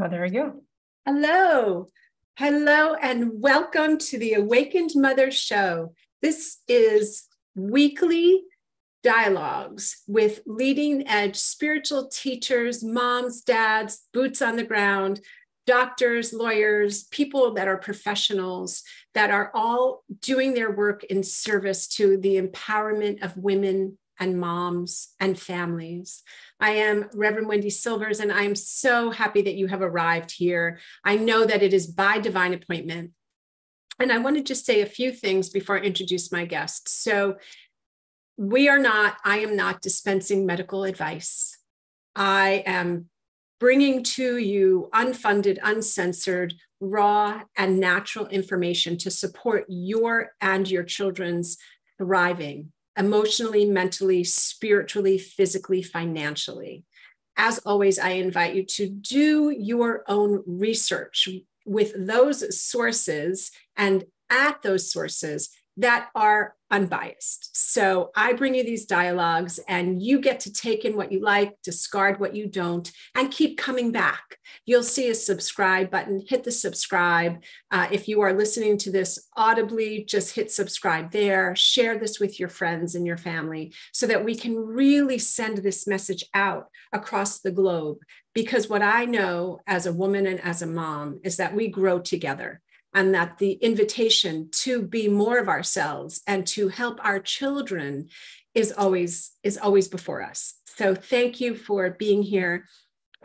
Oh, there we go. Hello. Hello, and welcome to the Awakened Mother Show. This is weekly dialogues with leading edge spiritual teachers, moms, dads, boots on the ground, doctors, lawyers, people that are professionals that are all doing their work in service to the empowerment of women and moms and families. I am Reverend Wendy Silvers, and I'm so happy that you have arrived here. I know that it is by divine appointment. And I want to just say a few things before I introduce my guests. So, we are not, I am not dispensing medical advice. I am bringing to you unfunded, uncensored, raw, and natural information to support your and your children's thriving emotionally, mentally, spiritually, physically, financially. As always, I invite you to do your own research with those sources and at those sources that are unbiased. So I bring you these dialogues, and you get to take in what you like, discard what you don't, and keep coming back. You'll see a subscribe button. Hit the subscribe. Uh, if you are listening to this audibly, just hit subscribe there. Share this with your friends and your family so that we can really send this message out across the globe. Because what I know as a woman and as a mom is that we grow together and that the invitation to be more of ourselves and to help our children is always is always before us. So thank you for being here.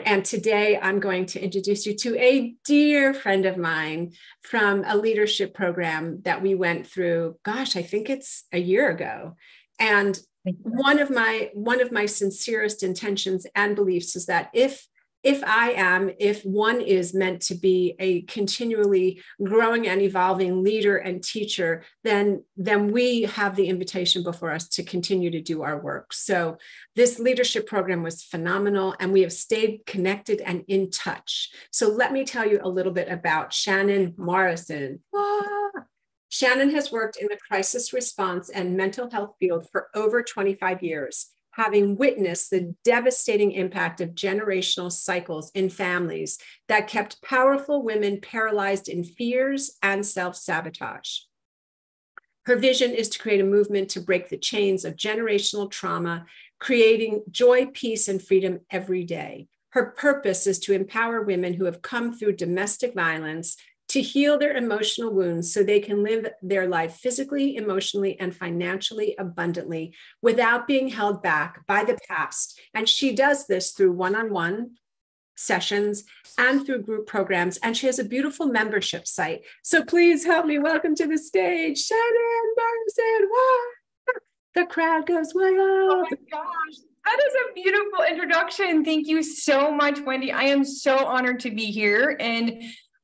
And today i'm going to introduce you to a dear friend of mine from a leadership program that we went through gosh i think it's a year ago. And one of my one of my sincerest intentions and beliefs is that if if I am, if one is meant to be a continually growing and evolving leader and teacher, then, then we have the invitation before us to continue to do our work. So this leadership program was phenomenal and we have stayed connected and in touch. So let me tell you a little bit about Shannon Morrison. Shannon has worked in the crisis response and mental health field for over 25 years having witnessed the devastating impact of generational cycles in families that kept powerful women paralyzed in fears and self sabotage. Her vision is to create a movement to break the chains of generational trauma, creating joy, peace, and freedom every day. Her purpose is to empower women who have come through domestic violence to heal their emotional wounds so they can live their life physically, emotionally, and financially abundantly without being held back by the past. And she does this through one on one sessions and through group programs. And she has a beautiful membership site. So please help me welcome to the stage, Shannon Morrison. The crowd goes wild. Oh my gosh. That is a beautiful introduction. Thank you so much, Wendy. I am so honored to be here. And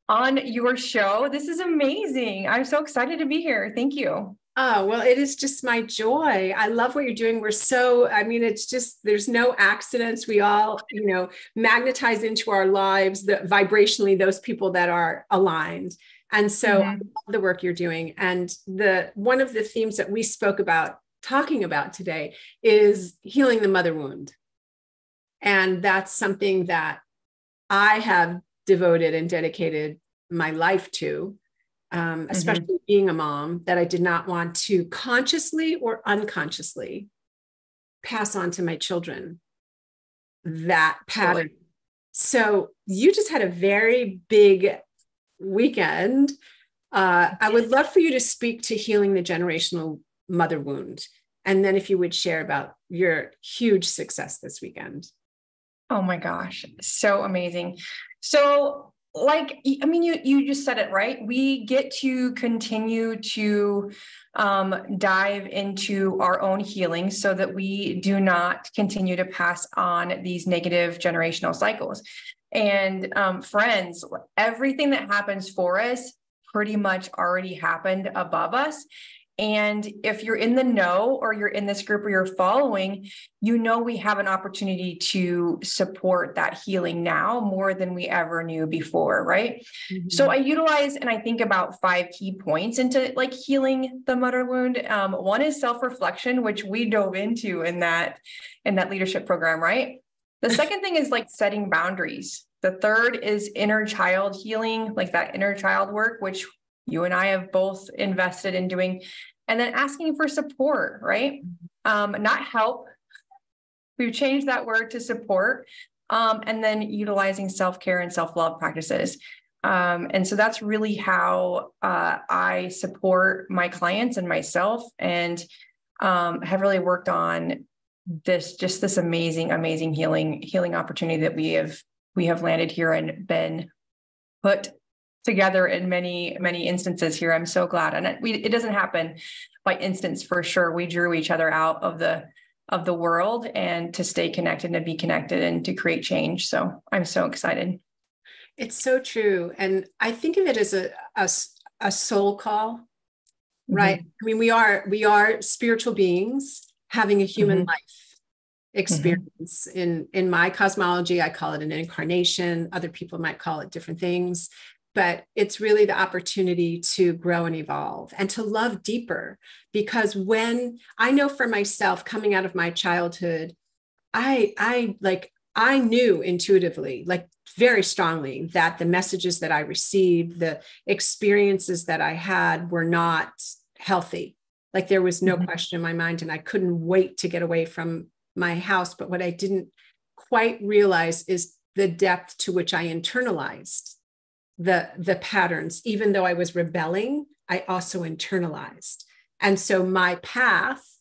on your show. This is amazing. I'm so excited to be here. Thank you. Oh, well, it is just my joy. I love what you're doing. We're so, I mean, it's just, there's no accidents. We all, you know, magnetize into our lives the vibrationally those people that are aligned. And so mm-hmm. the work you're doing. And the one of the themes that we spoke about talking about today is healing the mother wound. And that's something that I have devoted and dedicated my life to, um, mm-hmm. especially mm-hmm. being a mom, that I did not want to consciously or unconsciously pass on to my children that pattern. So you just had a very big weekend. Uh, I would love for you to speak to healing the generational mother wound. And then if you would share about your huge success this weekend. Oh my gosh, so amazing. So like i mean you you just said it right? We get to continue to um, dive into our own healing so that we do not continue to pass on these negative generational cycles. And um, friends everything that happens for us pretty much already happened above us and if you're in the know or you're in this group or you're following, you know we have an opportunity to support that healing now more than we ever knew before, right? Mm-hmm. So I utilize and I think about five key points into like healing the mother wound. Um, one is self-reflection, which we dove into in that in that leadership program, right? The second thing is like setting boundaries The third is inner child healing, like that inner child work, which you and I have both invested in doing. And then asking for support, right? Um, not help. We've changed that word to support. Um, and then utilizing self care and self love practices. Um, and so that's really how uh, I support my clients and myself, and um, have really worked on this just this amazing, amazing healing healing opportunity that we have we have landed here and been put together in many many instances here. I'm so glad, and it, we, it doesn't happen by instance for sure. We drew each other out of the of the world and to stay connected and be connected and to create change. So I'm so excited. It's so true. And I think of it as a, a, a soul call, mm-hmm. right? I mean, we are, we are spiritual beings having a human mm-hmm. life mm-hmm. experience mm-hmm. in in my cosmology i call it an incarnation other people might call it different things but it's really the opportunity to grow and evolve and to love deeper because when i know for myself coming out of my childhood i i like i knew intuitively like very strongly that the messages that I received, the experiences that I had were not healthy. Like there was no mm-hmm. question in my mind, and I couldn't wait to get away from my house. But what I didn't quite realize is the depth to which I internalized the, the patterns. Even though I was rebelling, I also internalized. And so my path,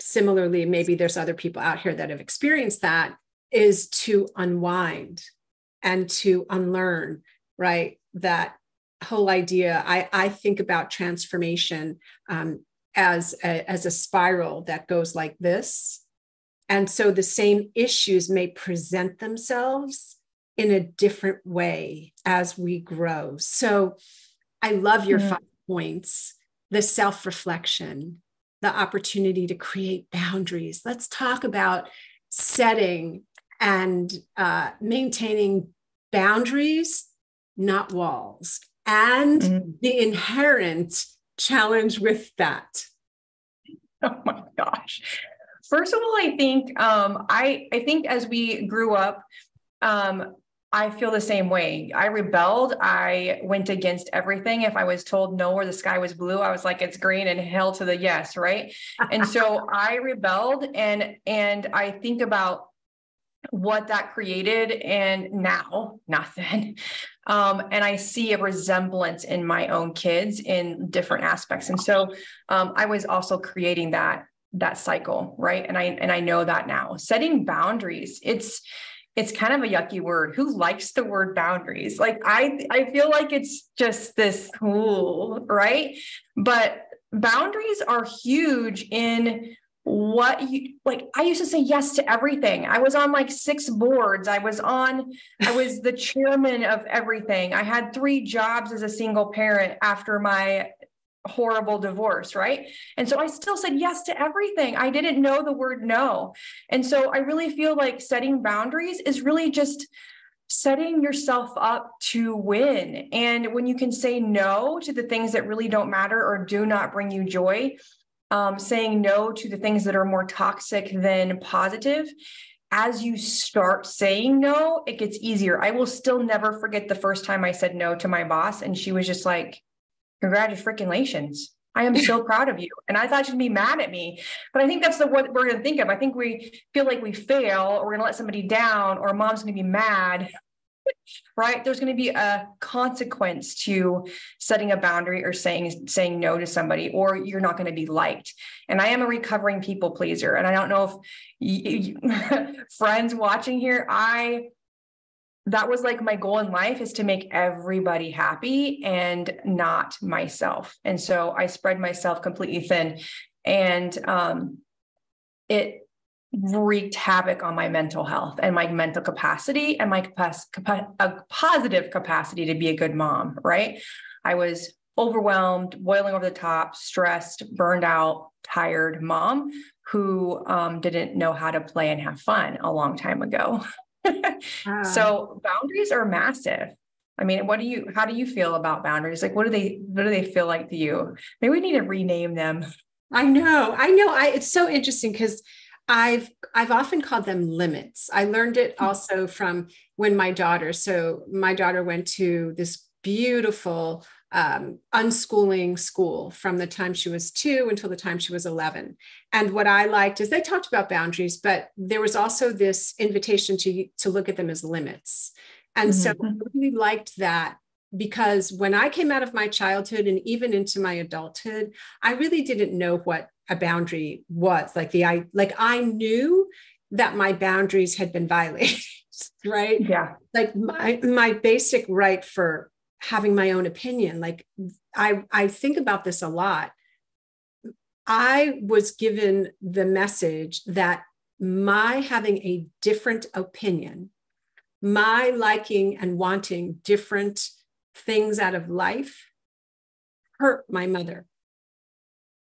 similarly, maybe there's other people out here that have experienced that, is to unwind and to unlearn, right? That whole idea. I, I think about transformation um, as, a, as a spiral that goes like this. And so the same issues may present themselves in a different way as we grow. So I love your mm-hmm. five points the self reflection, the opportunity to create boundaries. Let's talk about setting and uh, maintaining boundaries, not walls, and mm-hmm. the inherent challenge with that. Oh my gosh. First of all, I think um, I I think as we grew up, um, I feel the same way. I rebelled. I went against everything. If I was told no or the sky was blue, I was like, it's green and hell to the yes, right? and so I rebelled and and I think about what that created and now nothing. um, and i see a resemblance in my own kids in different aspects and so um, i was also creating that that cycle right and i and i know that now setting boundaries it's it's kind of a yucky word. Who likes the word boundaries? Like i i feel like it's just this cool right? But boundaries are huge in what you like i used to say yes to everything. I was on like six boards. I was on i was the chairman of everything. I had three jobs as a single parent after my horrible divorce right? And so i still said yes to everything. I didn't know the word no. And so i really feel like setting boundaries is really just setting yourself up to win. And when you can say no to the things that really don't matter or do not bring you joy um, saying no to the things that are more toxic than positive as you start saying no, it gets easier. I will still never forget the first time I said no to my boss, and she was just like, Congratulations. I am so proud of you. And I thought you'd be mad at me. But I think that's the what we're going to think of. I think we feel like we fail or we're going to let somebody down or mom's going to be mad right there's going to be a consequence to setting a boundary or saying saying no to somebody or you're not going to be liked and i am a recovering people pleaser and i don't know if you, you, friends watching here i that was like my goal in life is to make everybody happy and not myself and so i spread myself completely thin and um it wreaked havoc on my mental health and my mental capacity and my capa- a positive capacity to be a good mom, right? I was overwhelmed, boiling over the top, stressed, burned out, tired mom who um, didn't know how to play and have fun a long time ago. ah. So boundaries are massive. I mean, what do you, how do you feel about boundaries? Like, what do they, what do they feel like to you? Maybe we need to rename them. I know, I know. I, it's so interesting because I've I've often called them limits. I learned it Hmm. also from when my daughter. So my daughter went to this beautiful um, unschooling school from the time she was two until the time she was 11. And what I liked is they talked about boundaries, but there was also this invitation to to look at them as limits. And so I really liked that because when I came out of my childhood and even into my adulthood, I really didn't know what a boundary was. Like the I like I knew that my boundaries had been violated, right? Yeah. Like my my basic right for having my own opinion. Like I I think about this a lot. I was given the message that my having a different opinion, my liking and wanting different things out of life hurt my mother.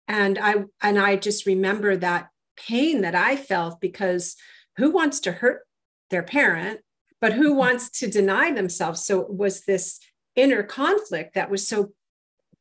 And I and I just remember that pain that I felt because who wants to hurt their parent, but who wants to deny themselves? So it was this inner conflict that was so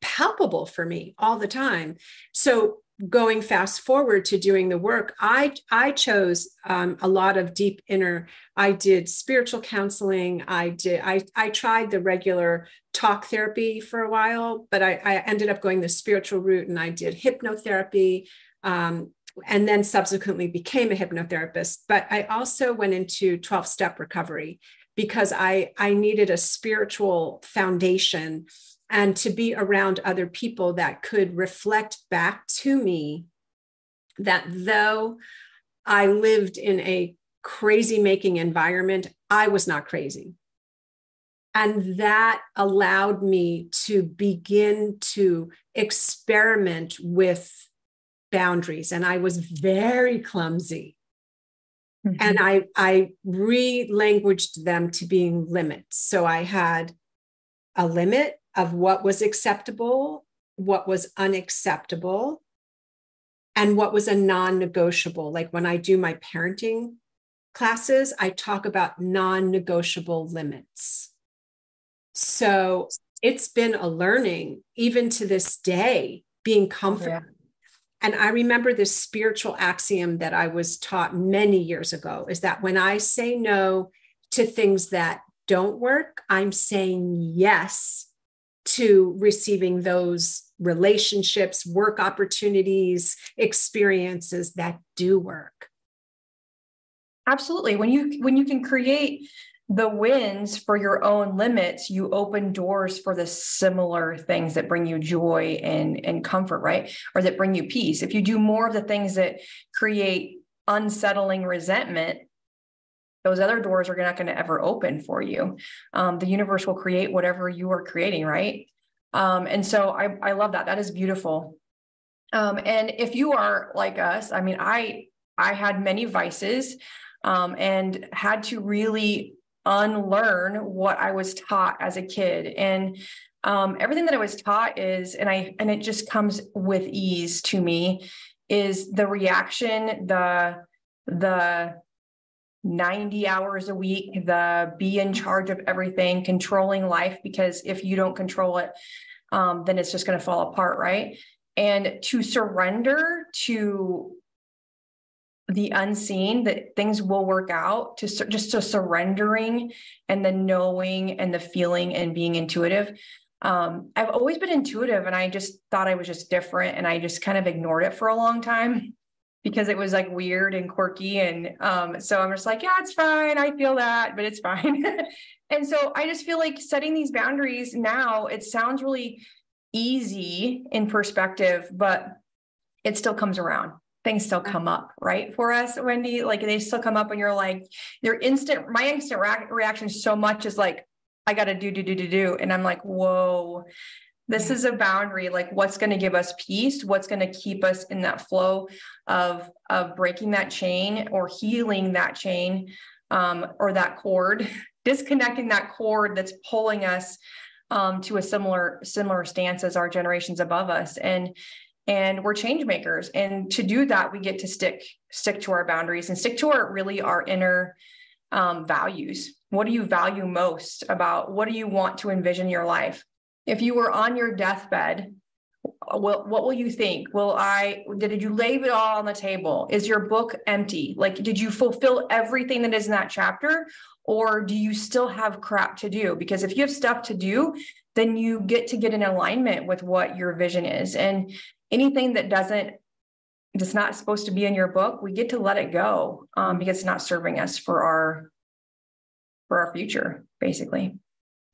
palpable for me all the time. So going fast forward to doing the work, I I chose um, a lot of deep inner. I did spiritual counseling. I did. I I tried the regular talk therapy for a while, but I, I ended up going the spiritual route, and I did hypnotherapy. Um, and then subsequently became a hypnotherapist. But I also went into 12 step recovery because I, I needed a spiritual foundation and to be around other people that could reflect back to me that though I lived in a crazy making environment, I was not crazy. And that allowed me to begin to experiment with boundaries. And I was very clumsy. Mhm. And I, I re-languaged them to being limits. So I had a limit of what was acceptable, what was unacceptable, and what was a non-negotiable. Like when I do my parenting classes, I talk about non-negotiable limits. So it's been a learning, even to this day, being comfortable. And I remember this spiritual axiom that I was taught many years ago is that when I say no to things that don't work, I'm saying yes to receiving those relationships, work opportunities, experiences that do work. Absolutely. When you when you can create the wins for your own limits, you open doors for the similar things that bring you joy and, and comfort, right? Or that bring you peace. If you do more of the things that create unsettling resentment, those other doors are not going to ever open for you. Um, the universe will create whatever you are creating, right? Um, and so I, I love that. That is beautiful. Um, and if you are like us, I mean, I I had many vices um, and had to really unlearn what I was taught as a kid. And um, everything that I was taught is, and I and it just comes with ease to me, is the reaction, the the 90 hours a week, the be in charge of everything, controlling life, because if you don't control it, um, then it's just going to fall apart, right? And to surrender to the unseen that things will work out to sur- just to surrendering and the knowing and the feeling and being intuitive. Um, i've always been intuitive and i just thought i was just different and i just kind of ignored it for a long time because it was like weird and quirky and um, so i'm just like yeah it's fine. I feel that but it's fine. And so i just feel like setting these boundaries now it sounds really easy in perspective but it still comes around things still come up, right? For us, Wendy, like they still come up and you're like, your instant, my instant ra- reaction so much is like, I got to do, do, do, do, do. And I'm like, whoa, this is a boundary. Like what's going to give us peace? What's going to keep us in that flow of, of breaking that chain or healing that chain um, or that cord, disconnecting that cord that's pulling us um, to a similar, similar stance as our generations above us. And and we're change makers and to do that we get to stick stick to our boundaries and stick to our really our inner um, values what do you value most about what do you want to envision your life if you were on your deathbed what, what will you think? Will I, did you lay it all on the table? Is your book empty? Like, did you fulfill everything that is in that chapter? Or do you still have crap to do? Because if you have stuff to do, then you get to get in alignment with what your vision is. And anything that doesn't, that's not supposed to be in your book, we get to let it go um, because it's not serving us for our, for our future, basically.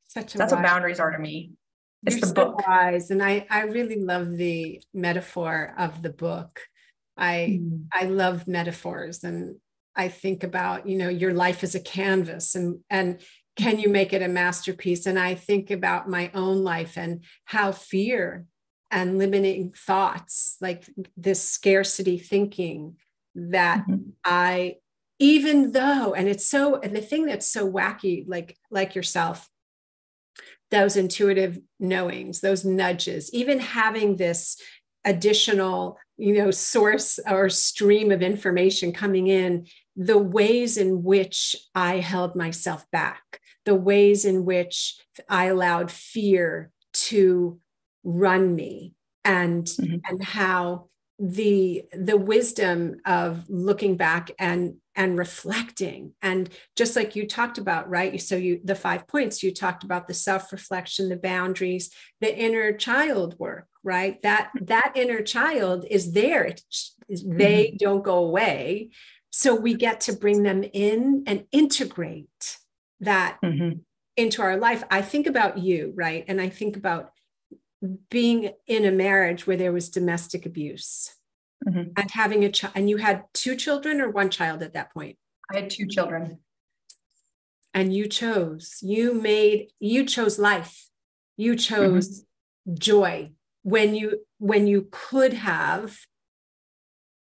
Such that's what boundaries are to me. It's You're the book. So wise. And I, I really love the metaphor of the book. I mm. I love metaphors and I think about, you know, your life as a canvas and and can you make it a masterpiece? And I think about my own life and how fear and limiting thoughts, like this scarcity thinking that mm-hmm. I even though and it's so and the thing that's so wacky like like yourself those intuitive knowings, those nudges, even having this additional you know source or stream of information coming in the ways in which i held myself back the ways in which i allowed fear to run me and mm-hmm. and how the the wisdom of looking back and and reflecting and just like you talked about right so you the five points you talked about the self reflection the boundaries the inner child work right that that inner child is there mm-hmm. they mm-hmm. don't go away so we get to bring them in and integrate that mm-hmm. into our life i think about you right and i think about being in a marriage where there was domestic abuse mm-hmm. and having a child and you had two children or one child at that point i had two children and you chose you made you chose life you chose mm-hmm. joy when you when you could have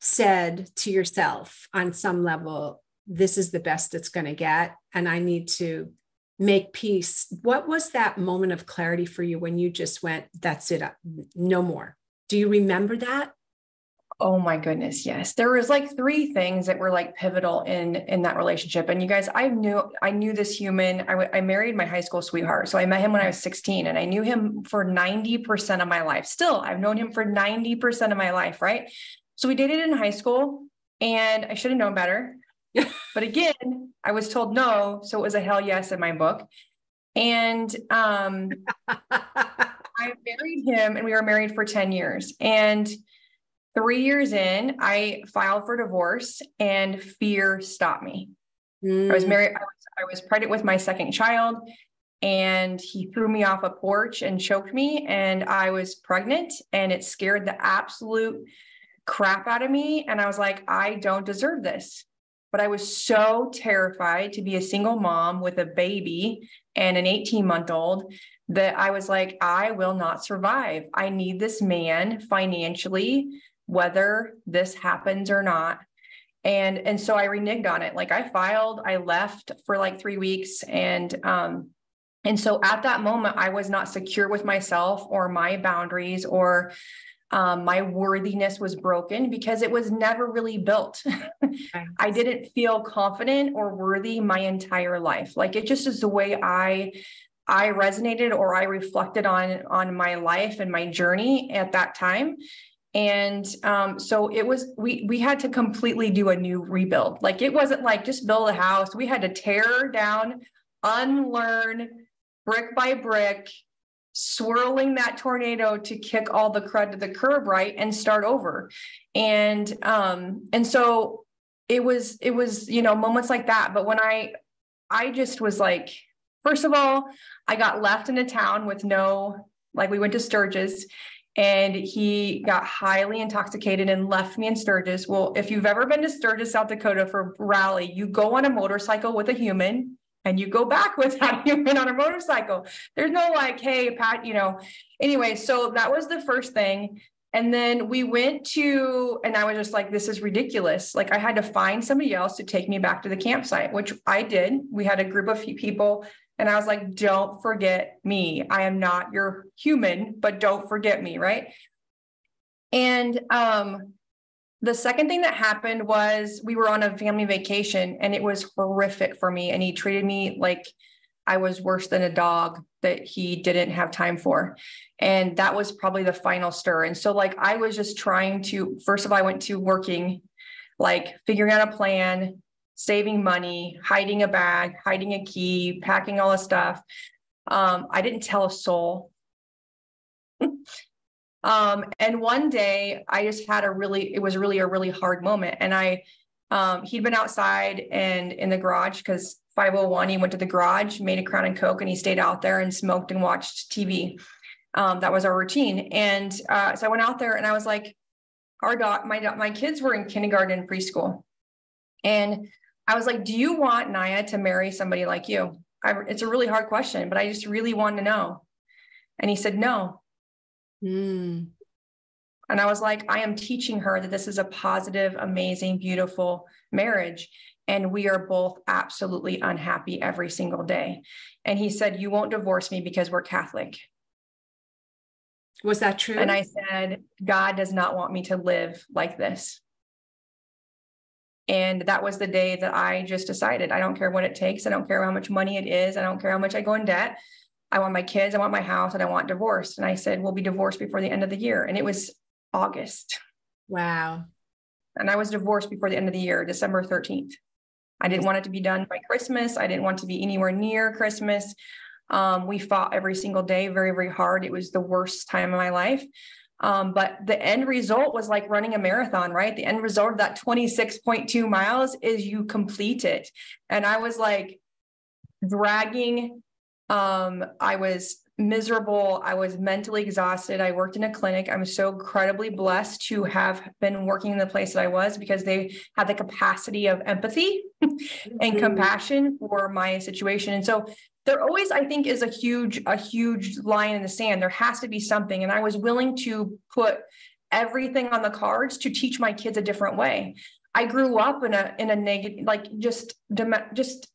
said to yourself on some level this is the best it's going to get and i need to make peace. What was that moment of clarity for you when you just went, that's it, uh, no more? Do you remember that? Oh my goodness, yes. There was like three things that were like pivotal in in that relationship. And you guys, I knew I knew this human. I, w- I married my high school sweetheart, so I met him when I was 16, and I knew him for 90% of my life. Still, I've known him for 90% of my life, right? So we dated in high school, and I should have known better. But again, I was told no. So it was a hell yes in my book. And um, I married him and we were married for 10 years. And three years in, I filed for divorce and fear stopped me. Mm. I was mm. married, I was, I was pregnant with my second child and he threw me off a porch and choked me and I was pregnant and it scared the absolute crap out of me and I was like I don't deserve this but I was so terrified to be a single mom with a baby and an 18 month old that I was like, I will not survive. I need this man financially, whether this happens or not. And and so I reneged on it. Like I filed, I left for like three weeks. And um, and so at that moment, I was not secure with myself or my boundaries or um, my worthiness was broken because it was never really built. I didn't feel confident or worthy my entire life. Like it just is the way I I resonated or I reflected on on my life and my journey at that time. And um, so it was we we had to completely do a new rebuild. Like it wasn't like just build a house. We had to tear down, unlearn brick by brick, swirling that tornado to kick all the crud to the curb right and start over and um and so it was it was you know moments like that but when i i just was like first of all i got left in a town with no like we went to sturgis and he got highly intoxicated and left me in Sturgis. Well, if you've ever been to Sturgis, South Dakota for rally, you go on a motorcycle with a human and you go back with that human on a motorcycle. There's no like, hey, Pat, you know. Anyway, so that was the first thing. And then we went to, and I was just like, this is ridiculous. Like, I had to find somebody else to take me back to the campsite, which I did. We had a group of people, and I was like, don't forget me. I am not your human, but don't forget me. Right. And um, the second thing that happened was we were on a family vacation and it was horrific for me. And he treated me like I was worse than a dog that he didn't have time for. And that was probably the final stir. And so, like, I was just trying to, first of all, I went to working, like figuring out a plan, saving money, hiding a bag, hiding a key, packing all the stuff. Um, I didn't tell a soul. um, and one day I just had a really, it was really a really hard moment. And I, um, he'd been outside and in the garage because 501, he went to the garage, made a crown and coke, and he stayed out there and smoked and watched TV. Um, that was our routine. And uh, so I went out there and I was like, our dog, my my kids were in kindergarten and preschool. And I was like, do you want Naya to marry somebody like you? I, it's a really hard question, but I just really wanted to know. And he said, no. Mm. And I was like, I am teaching her that this is a positive, amazing, beautiful marriage. And we are both absolutely unhappy every single day. And he said, You won't divorce me because we're Catholic. Was that true? And I said, God does not want me to live like this. And that was the day that I just decided I don't care what it takes. I don't care how much money it is. I don't care how much I go in debt. I want my kids, I want my house, and I want divorce. And I said, We'll be divorced before the end of the year. And it was August. Wow. And I was divorced before the end of the year, December 13th. I didn't want it to be done by Christmas. I didn't want to be anywhere near Christmas. Um, we fought every single day very, very hard. It was the worst time of my life. Um, but the end result was like running a marathon, right? The end result of that 26.2 miles is you complete it. And I was like dragging. Um, I was miserable. I was mentally exhausted. I worked in a clinic. I'm so incredibly blessed to have been working in the place that I was because they had the capacity of empathy and mm-hmm. compassion for my situation. And so there always, I think, is a huge, a huge line in the sand. There has to be something. And I was willing to put everything on the cards to teach my kids a different way. I grew up in a in a negative, like just just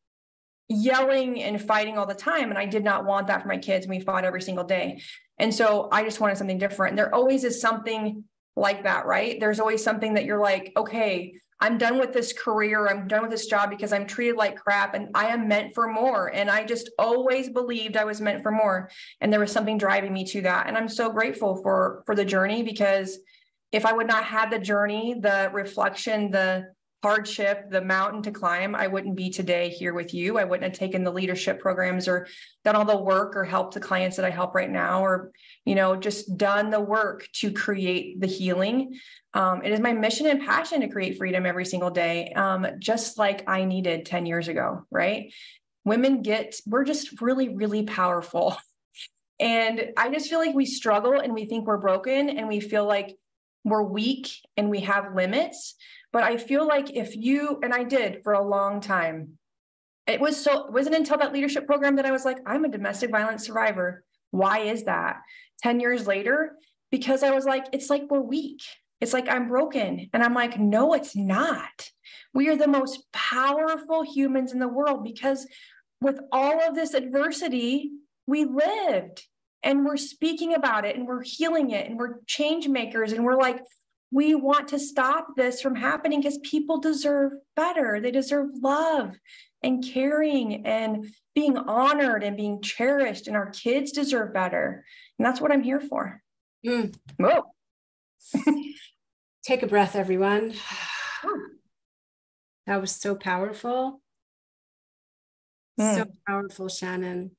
yelling and fighting all the time. And I did not want that for my kids. We fought every single day. And so I just wanted something different. And there always is something like that, right? There's always something that you're like, okay, I'm done with this career. I'm done with this job because I'm treated like crap and I am meant for more. And I just always believed I was meant for more. And there was something driving me to that. And I'm so grateful for for the journey because if I would not have the journey, the reflection, the hardship, the mountain to climb, I wouldn't be today here with you. I wouldn't have taken the leadership programs or done all the work or helped the clients that I help right now, or, you know, just done the work to create the healing. Um, it is my mission and passion to create freedom every single day, um, just like I needed 10 years ago, right? Women get, we're just really, really powerful. And I just feel like we struggle and we think we're broken and we feel like we're weak and we have limits but I feel like if you, and I did for a long time, it was so, it wasn't until that leadership program that I was like, I'm a domestic violence survivor. Why is that? 10 years later, because I was like, it's like we're weak. It's like I'm broken. And I'm like, no, it's not. We are the most powerful humans in the world because with all of this adversity, we lived and we're speaking about it and we're healing it and we're change makers and we're like we want to stop this from happening because people deserve better. They deserve love and caring and being honored and being cherished. And our kids deserve better. And that's what I'm here for. Mm. Whoa. Take a breath, everyone. That was so powerful. Mm. So powerful, Shannon.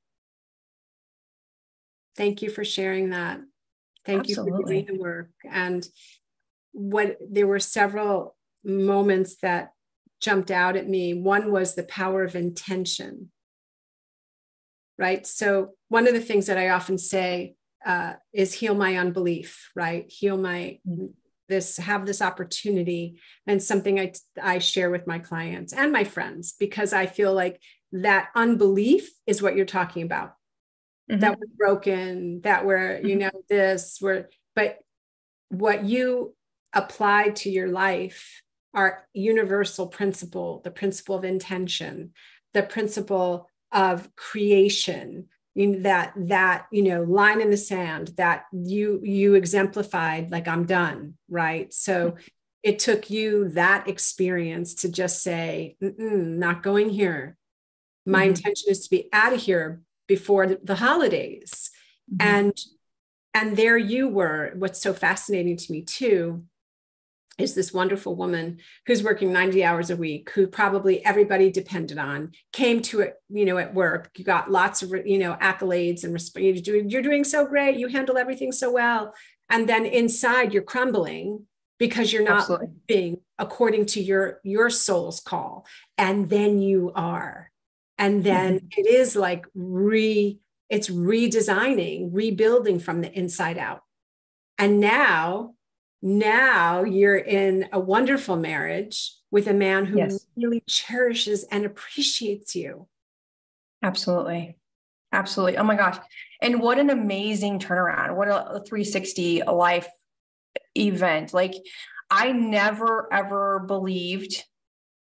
Thank you for sharing that. Thank Absolutely. you for doing the work. And what there were several moments that jumped out at me. One was the power of intention. Right. So, one of the things that I often say uh, is heal my unbelief, right? Heal my this, have this opportunity, and something I, I share with my clients and my friends because I feel like that unbelief is what you're talking about. Mm-hmm. That we're broken, that we're, mm-hmm. you know, this, we're, but what you applied to your life are universal principle the principle of intention the principle of creation that that you know line in the sand that you you exemplified like i'm done right so it took you that experience to just say not going here My mm-hmm. intention is to be out of here before the holidays. Mm-hmm. And and there you were. What's so fascinating to me too is this wonderful woman who's working 90 hours a week who probably everybody depended on came to it you know at work you got lots of you know accolades and resp- you're doing you're doing so great you handle everything so well and then inside you're crumbling because you're not Absolutely. being according to your your soul's call and then you are and then mm-hmm. it is like re it's redesigning rebuilding from the inside out and now now you're in a wonderful marriage with a man who yes. really cherishes and appreciates you absolutely absolutely oh my gosh and what an amazing turnaround what a 360 life event like i never ever believed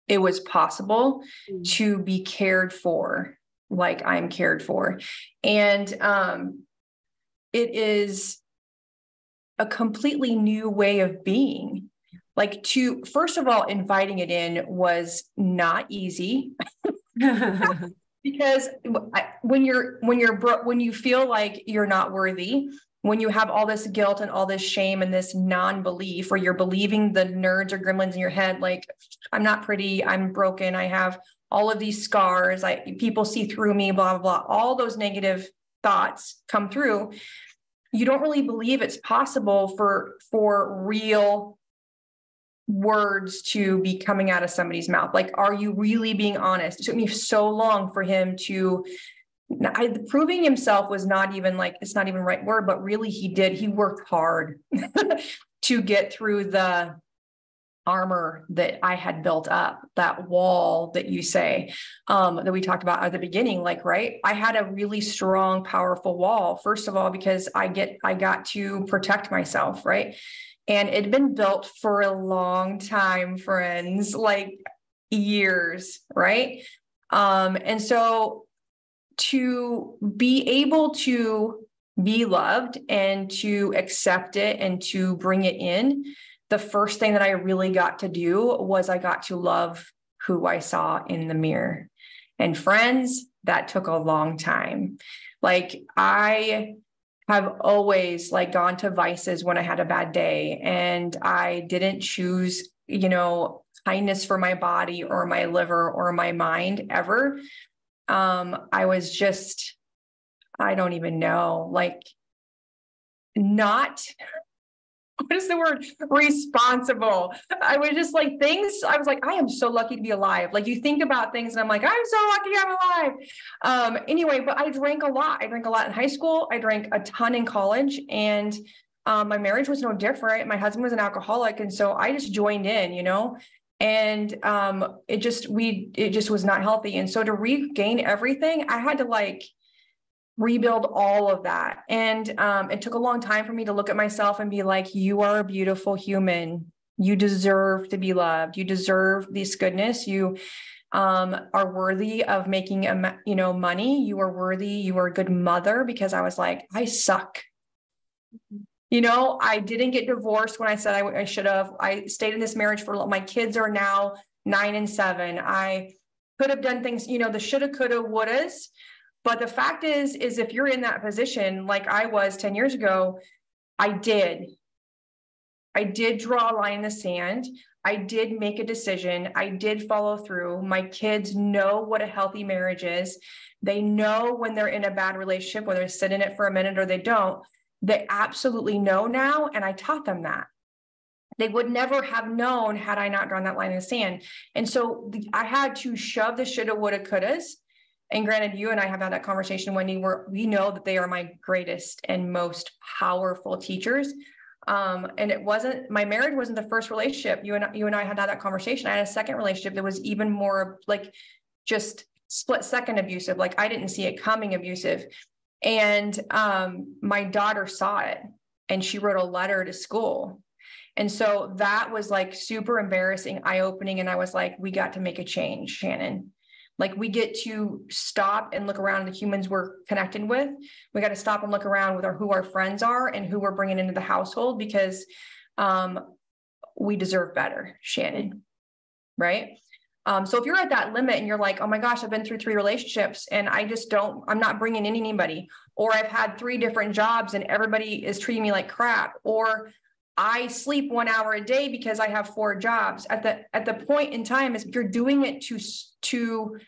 it was possible mm-hmm. to be cared for like I'm cared for. And um, it is a completely new way of being. Like to first of all, inviting it in was not easy. because when you're when you're bro- when you feel like you're not worthy when you have all this guilt and all this shame and this non-belief or you're believing the nerds or gremlins in your head like i'm not pretty i'm broken i have all of these scars i people see through me blah blah blah all those negative thoughts come through you don't really believe it's possible for for real words to be coming out of somebody's mouth. Like are you really being honest? It took me so long for him to I, proving himself was not even like it's not even right word but really he did he worked hard to get through the armor that I had built up, that wall that you say, um, that we talked about at the beginning, like, right. I had a really strong, powerful wall, first of all, because I get, I got to protect myself, right. And it had been built for a long time, friends, like years, right. Um, and so to be able to be loved and to accept it and to bring it in the first thing that I really got to do was I got to love who I saw in the mirror. And friends, that took a long time. Like I have always like gone to vices when I had a bad day and I didn't choose, you know, kindness for my body or my liver or my mind ever. Um I was just I don't even know, like not what is the word? Responsible. I was just like things i was like i am so lucky to be alive. Like you think about things and i'm like i'm so lucky i'm alive. Um anyway but i drank a lot. I drank a lot in high school. I drank a ton in college and um, my marriage was no different. My husband was an alcoholic and so i just joined in you know? And um it just we it just was not healthy. And so to regain everything i had to like rebuild all of that. And um, it took a long time for me to look at myself and be like, you are a beautiful human. You deserve to be loved. You deserve this goodness. You um, are worthy of making a you know money. You are worthy. You are a good mother because I was like, I suck. You know, I didn't get divorced when I said I, I should have. I stayed in this marriage for my kids are now nine and seven. I could have done things, you know, the shoulda, coulda, wouldas. But the fact is, is if you're in that position, like I was 10 years ago, I did. I did draw a line in the sand. I did make a decision. I did follow through. My kids know what a healthy marriage is. They know when they're in a bad relationship, whether they sit in it for a minute or they don't. They absolutely know now. And I taught them that. They would never have known had I not drawn that line in the sand. And so I had to shove the shoulda, woulda, couldas and granted, you and I have had that conversation, Wendy, where we know that they are my greatest and most powerful teachers. Um, and it wasn't my marriage wasn't the first relationship. You and you and I had had that conversation. I had a second relationship that was even more like just split second abusive. Like I didn't see it coming abusive. And um, my daughter saw it and she wrote a letter to school. And so that was like super embarrassing, eye opening. And I was like, we got to make a change, Shannon. Like we get to stop and look around the humans we're connecting with. We got to stop and look around with our who our friends are and who we're bringing into the household because um, we deserve better, Shannon. Right. Um, so if you're at that limit and you're like, oh my gosh, I've been through three relationships and I just don't, I'm not bringing in anybody, or I've had three different jobs and everybody is treating me like crap, or I sleep one hour a day because I have four jobs. At the at the point in time, is you're doing it to to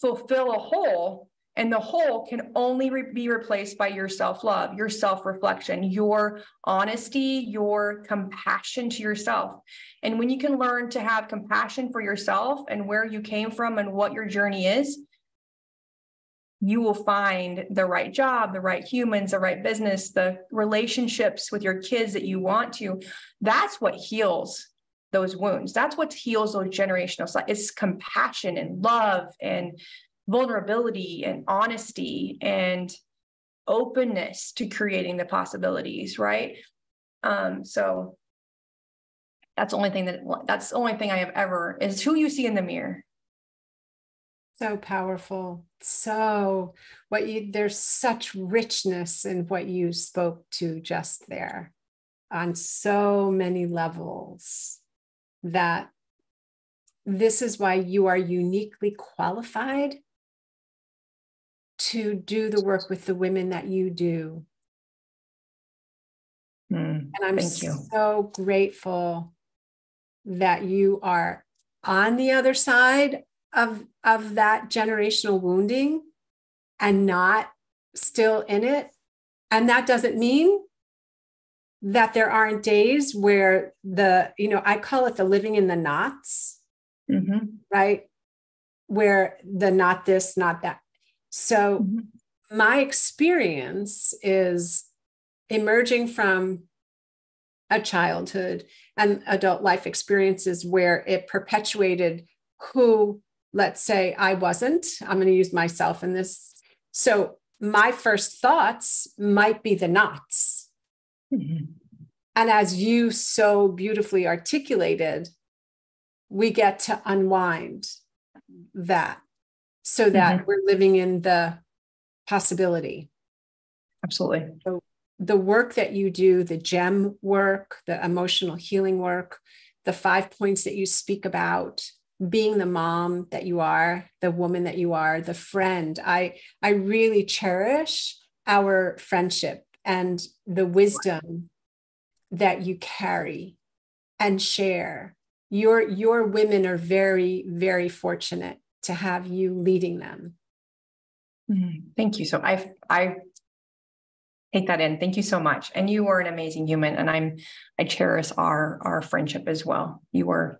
fulfill a hole, and the hole can only re- be replaced by your self love, your self reflection, your honesty, your compassion to yourself. And when you can learn to have compassion for yourself and where you came from and what your journey is, you will find the right job, the right humans, the right business, the relationships with your kids that you want to. That's what heals those wounds. That's what heals those generational cycles. It's compassion and love and vulnerability and honesty and openness to creating the possibilities, right? Um, so that's the only thing that that's the only thing I have ever is who you see in the mirror. So powerful. So what you there's such richness in what you spoke to just there on so many levels that this is why you are uniquely qualified to do the work with the women that you do. Mm, and I'm so grateful that you are on the other side of of that generational wounding and not still in it and that doesn't mean that there aren't days where the you know i call it the living in the knots mm-hmm. right where the not this not that so mm-hmm. my experience is emerging from a childhood and adult life experiences where it perpetuated who let's say I wasn't, I'm going to use myself in this. So my first thoughts might be the knots. Mm-hmm. And as you so beautifully articulated, we get to unwind that so that mm-hmm. we're living in the possibility. Absolutely. So the work that you do, the gem work, the emotional healing work, the five points that you speak about, being the mom that you are the woman that you are the friend i i really cherish our friendship and the wisdom that you carry and share. Your your women are very very fortunate to have you leading them. Mm, thank you so i i take that in. Thank you so much. And you are an amazing human and i'm i cherish our our friendship as well. You were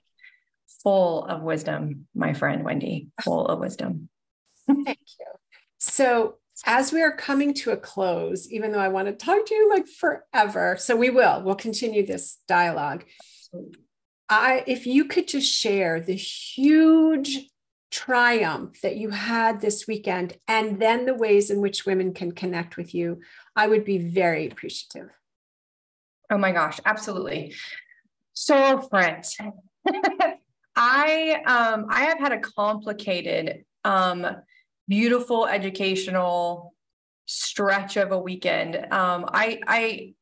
full of wisdom, my friend Wendy, full of wisdom. Thank you. So, as we are coming to a close, even though I want to talk to you like forever, so we will, we'll continue this dialogue. I, if you could just share the huge triumph that you had this weekend and then the ways in which women can connect with you, I would be very appreciative. Oh my gosh, absolutely. So, friends, I um I have had a complicated um beautiful educational stretch of a weekend. Um I I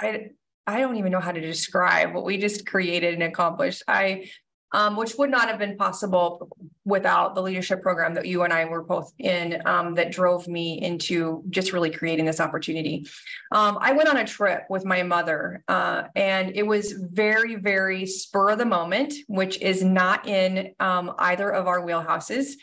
I I don't even know how to describe what we just created and accomplished. I um, which would not have been possible without the leadership program that you and I were both in um, that drove me into just really creating this opportunity. Um, I went on a trip with my mother, uh, and it was very, very spur of the moment, which is not in um, either of our wheelhouses.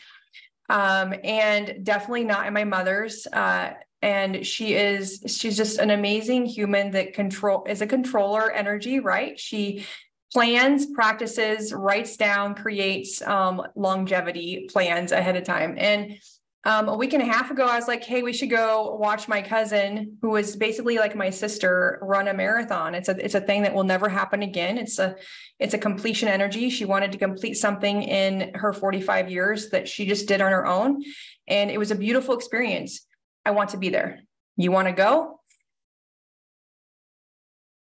Um, and definitely not in my mother's. Uh, and she is she's just an amazing human that control is a controller energy right she plans, practices, writes down, creates um, longevity plans ahead of time. And um, a week and a half ago, I was like, hey, we should go watch my cousin, who was basically like my sister, run a marathon. It's a it's a thing that will never happen again. It's a it's a completion energy. She wanted to complete something in her 45 years that she just did on her own. And it was a beautiful experience. I want to be there. You want to go?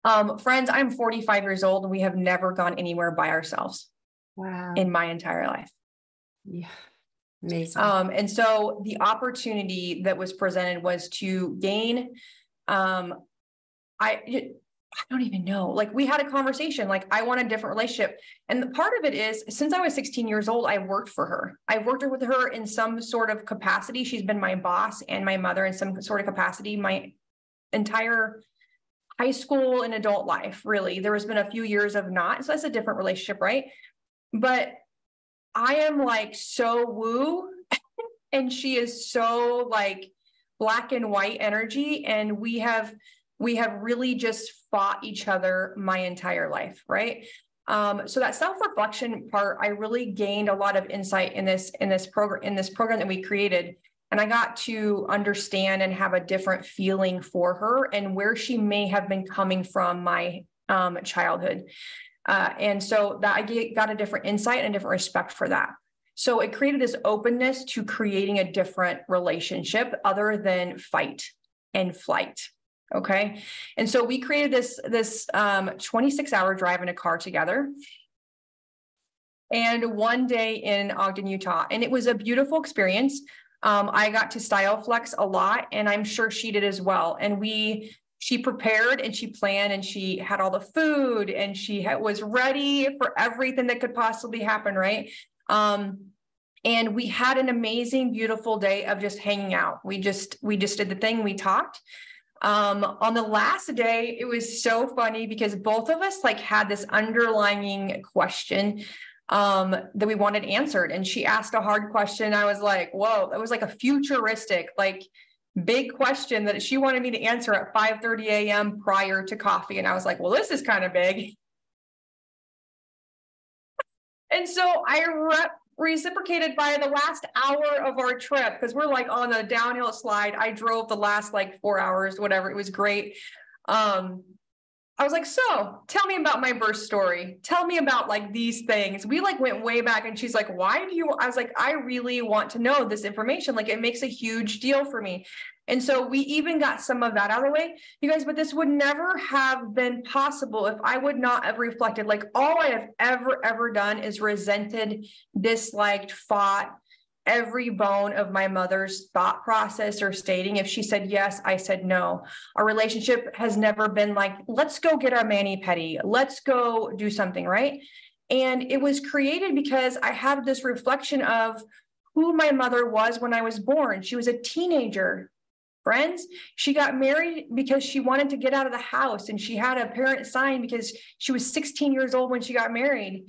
Um, friends, I'm 45 years old and we have never gone anywhere by ourselves. Wow. In my entire life. Yeah. Amazing. Um, and so the opportunity that was presented was to gain um, I I don't even know. Like we had a conversation, like I want a different relationship. And the part of it is since I was 16 years old, I've worked for her. I've worked with her in some sort of capacity. She's been my boss and my mother in some sort of capacity my entire high school and adult life, really. There has been a few years of not. So that's a different relationship, right? But I am like so woo and she is so like black and white energy and we have we have really just fought each other my entire life right um, so that self-reflection part i really gained a lot of insight in this in this program in this program that we created and i got to understand and have a different feeling for her and where she may have been coming from my um, childhood uh, and so that i got a different insight and a different respect for that so it created this openness to creating a different relationship other than fight and flight. Okay. And so we created this, this um, 26 hour drive in a car together. And one day in Ogden, Utah. And it was a beautiful experience. Um, I got to style flex a lot, and I'm sure she did as well. And we she prepared and she planned and she had all the food and she had, was ready for everything that could possibly happen right um, and we had an amazing, beautiful day of just hanging out. We just we just did the thing. We talked. Um, on the last day, it was so funny because both of us like had this underlying question um, that we wanted answered. And she asked a hard question. I was like, whoa, that was like a futuristic, like big question that she wanted me to answer at 5 30 a.m. prior to coffee. And I was like, well, this is kind of big. And so I reciprocated by the last hour of our trip because we're like on a downhill slide. I drove the last like four hours, whatever. It was great. Um, I was like, so tell me about my birth story. Tell me about like these things. We like went way back and she's like, why do you? I was like, I really want to know this information. Like it makes a huge deal for me. And so we even got some of that out of the way, you guys, but this would never have been possible if I would not have reflected. Like all I have ever, ever done is resented, disliked, fought every bone of my mother's thought process or stating. If she said yes, I said no. Our relationship has never been like, let's go get our mani pedi, let's go do something, right? And it was created because I had this reflection of who my mother was when I was born. She was a teenager friends. She got married because she wanted to get out of the house and she had a parent sign because she was 16 years old when she got married.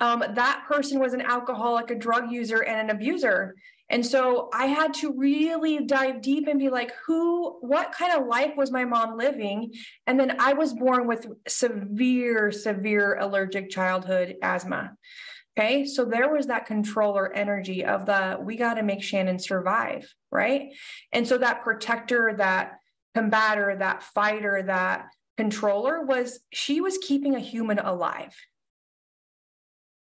Um, that person was an alcoholic, a drug user, and an abuser. And so I had to really dive deep and be like, who, what kind of life was my mom living? And then I was born with severe, severe allergic childhood asthma. Okay. So there was that controller energy of the, we got to make Shannon survive. Right. And so that protector, that combator, that fighter, that controller was, she was keeping a human alive.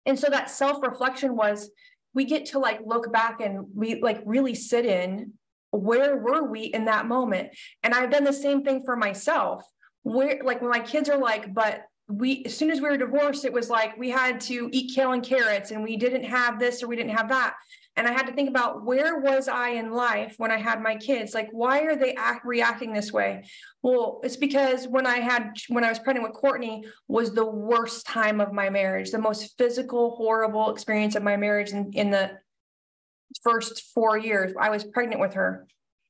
And so that self reflection was, we get to like look back and we like really sit in where were we in that moment? And I've done the same thing for myself. Where, like, when my kids are like, but we as soon as we were divorced it was like we had to eat kale and carrots and we didn't have this or we didn't have that and i had to think about where was i in life when i had my kids? Like why are they act, reacting this way? Well it's because when i had when i was pregnant with courtney was the worst time of my marriage the most physical horrible experience of my marriage in, in the first four years i was pregnant with her.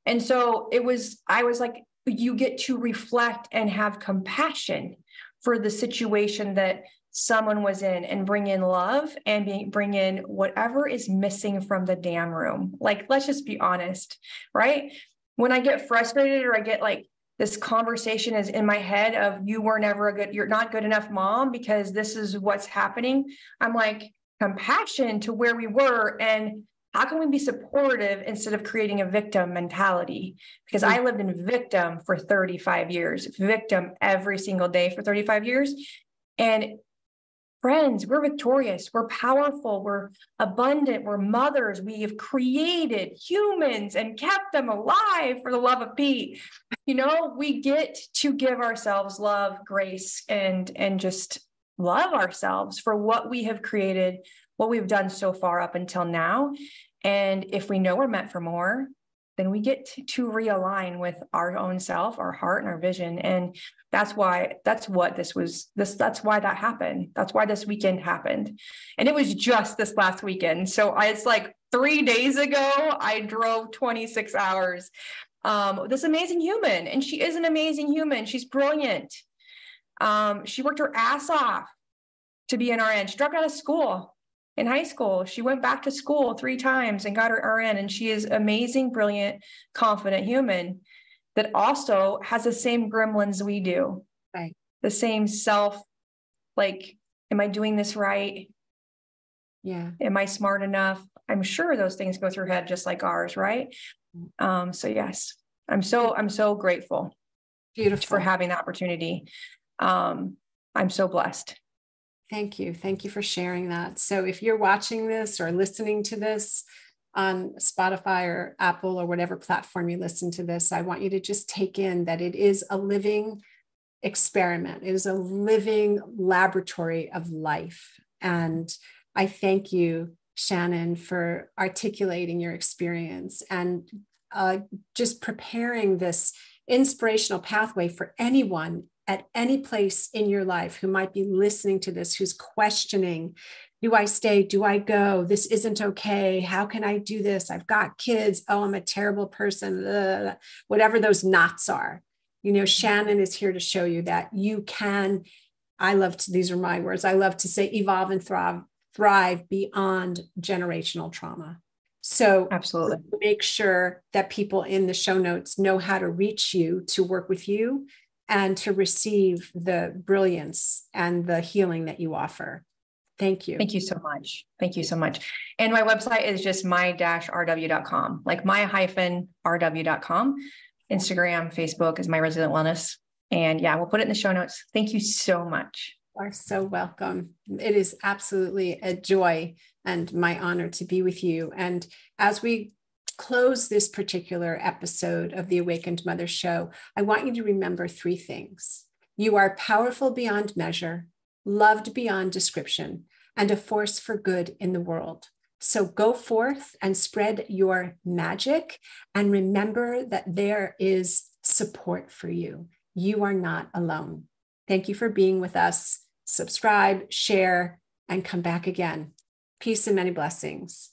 And so it was i was like you get to reflect and have compassion for the situation that someone was in and bring in love and be, bring in whatever is missing from the damn room. Like, let's just be honest, right? When I get frustrated or I get like this conversation is in my head of you were never a good, you're not good enough mom because this is what's happening. I'm like, compassion to where we were and how can we be supportive instead of creating a victim mentality? Because I hmm. lived in victim for 35 years, victim every single day for 35 years. And friends, we're victorious, we're powerful, we're abundant, we're mothers, we have created humans and kept them alive for the love of Pete. You know, we get to give ourselves love, grace, and and just love ourselves for what we have created what we've done so far up until now. And if we know we're meant for more, then we get to, to realign with our own self, our heart, and our vision. And that's why that's what this was this that's why that happened. That's why this weekend happened. And it was just this last weekend. So I, it's like three days ago i drove 26 hours. Um, this amazing human and she is an amazing human. She's brilliant. Um, she worked her ass off to be an rn she dropped out of school in high school she went back to school three times and got her rn and she is amazing brilliant confident human that also has the same gremlins we do. Right. The same self, like, am I doing this right? Yeah. Am I smart enough? I'm sure those things go through head just like ours, right? Um, so yes, I'm so I'm so grateful. Beautiful for having the opportunity. Um, I'm so blessed. Thank you. Thank you for sharing that. So if you're watching this or listening to this, on Spotify or Apple or whatever platform you listen to this, I want you to just take in that it is a living experiment, it is a living laboratory of life. And I thank you, Shannon, for articulating your experience and uh, just preparing this inspirational pathway for anyone at any place in your life who might be listening to this, who's questioning do I stay? Do I go? This isn't okay. How can I do this? I've got kids. Oh, I'm a terrible person. Ugh. Whatever those knots are. You know, Shannon is here to show you that you can. I love to, these are my words. I love to say evolve and thrive, thrive beyond generational trauma. So, absolutely make sure that people in the show notes know how to reach you to work with you and to receive the brilliance and the healing that you offer. Thank you. Thank you so much. Thank you so much. And my website is just my-rw.com, like my-rw.com. Instagram, Facebook is my resilient wellness. And yeah, we'll put it in the show notes. Thank you so much. You are so welcome. It is absolutely a joy and my honor to be with you. And as we close this particular episode of the Awakened Mother Show, I want you to remember three things. You are powerful beyond measure loved beyond description, and a force for good in the world. So go forth and spread your magic and remember that there is support for you. You are not alone. Thank you for being with us. Subscribe, share, and come back again. Peace and many blessings.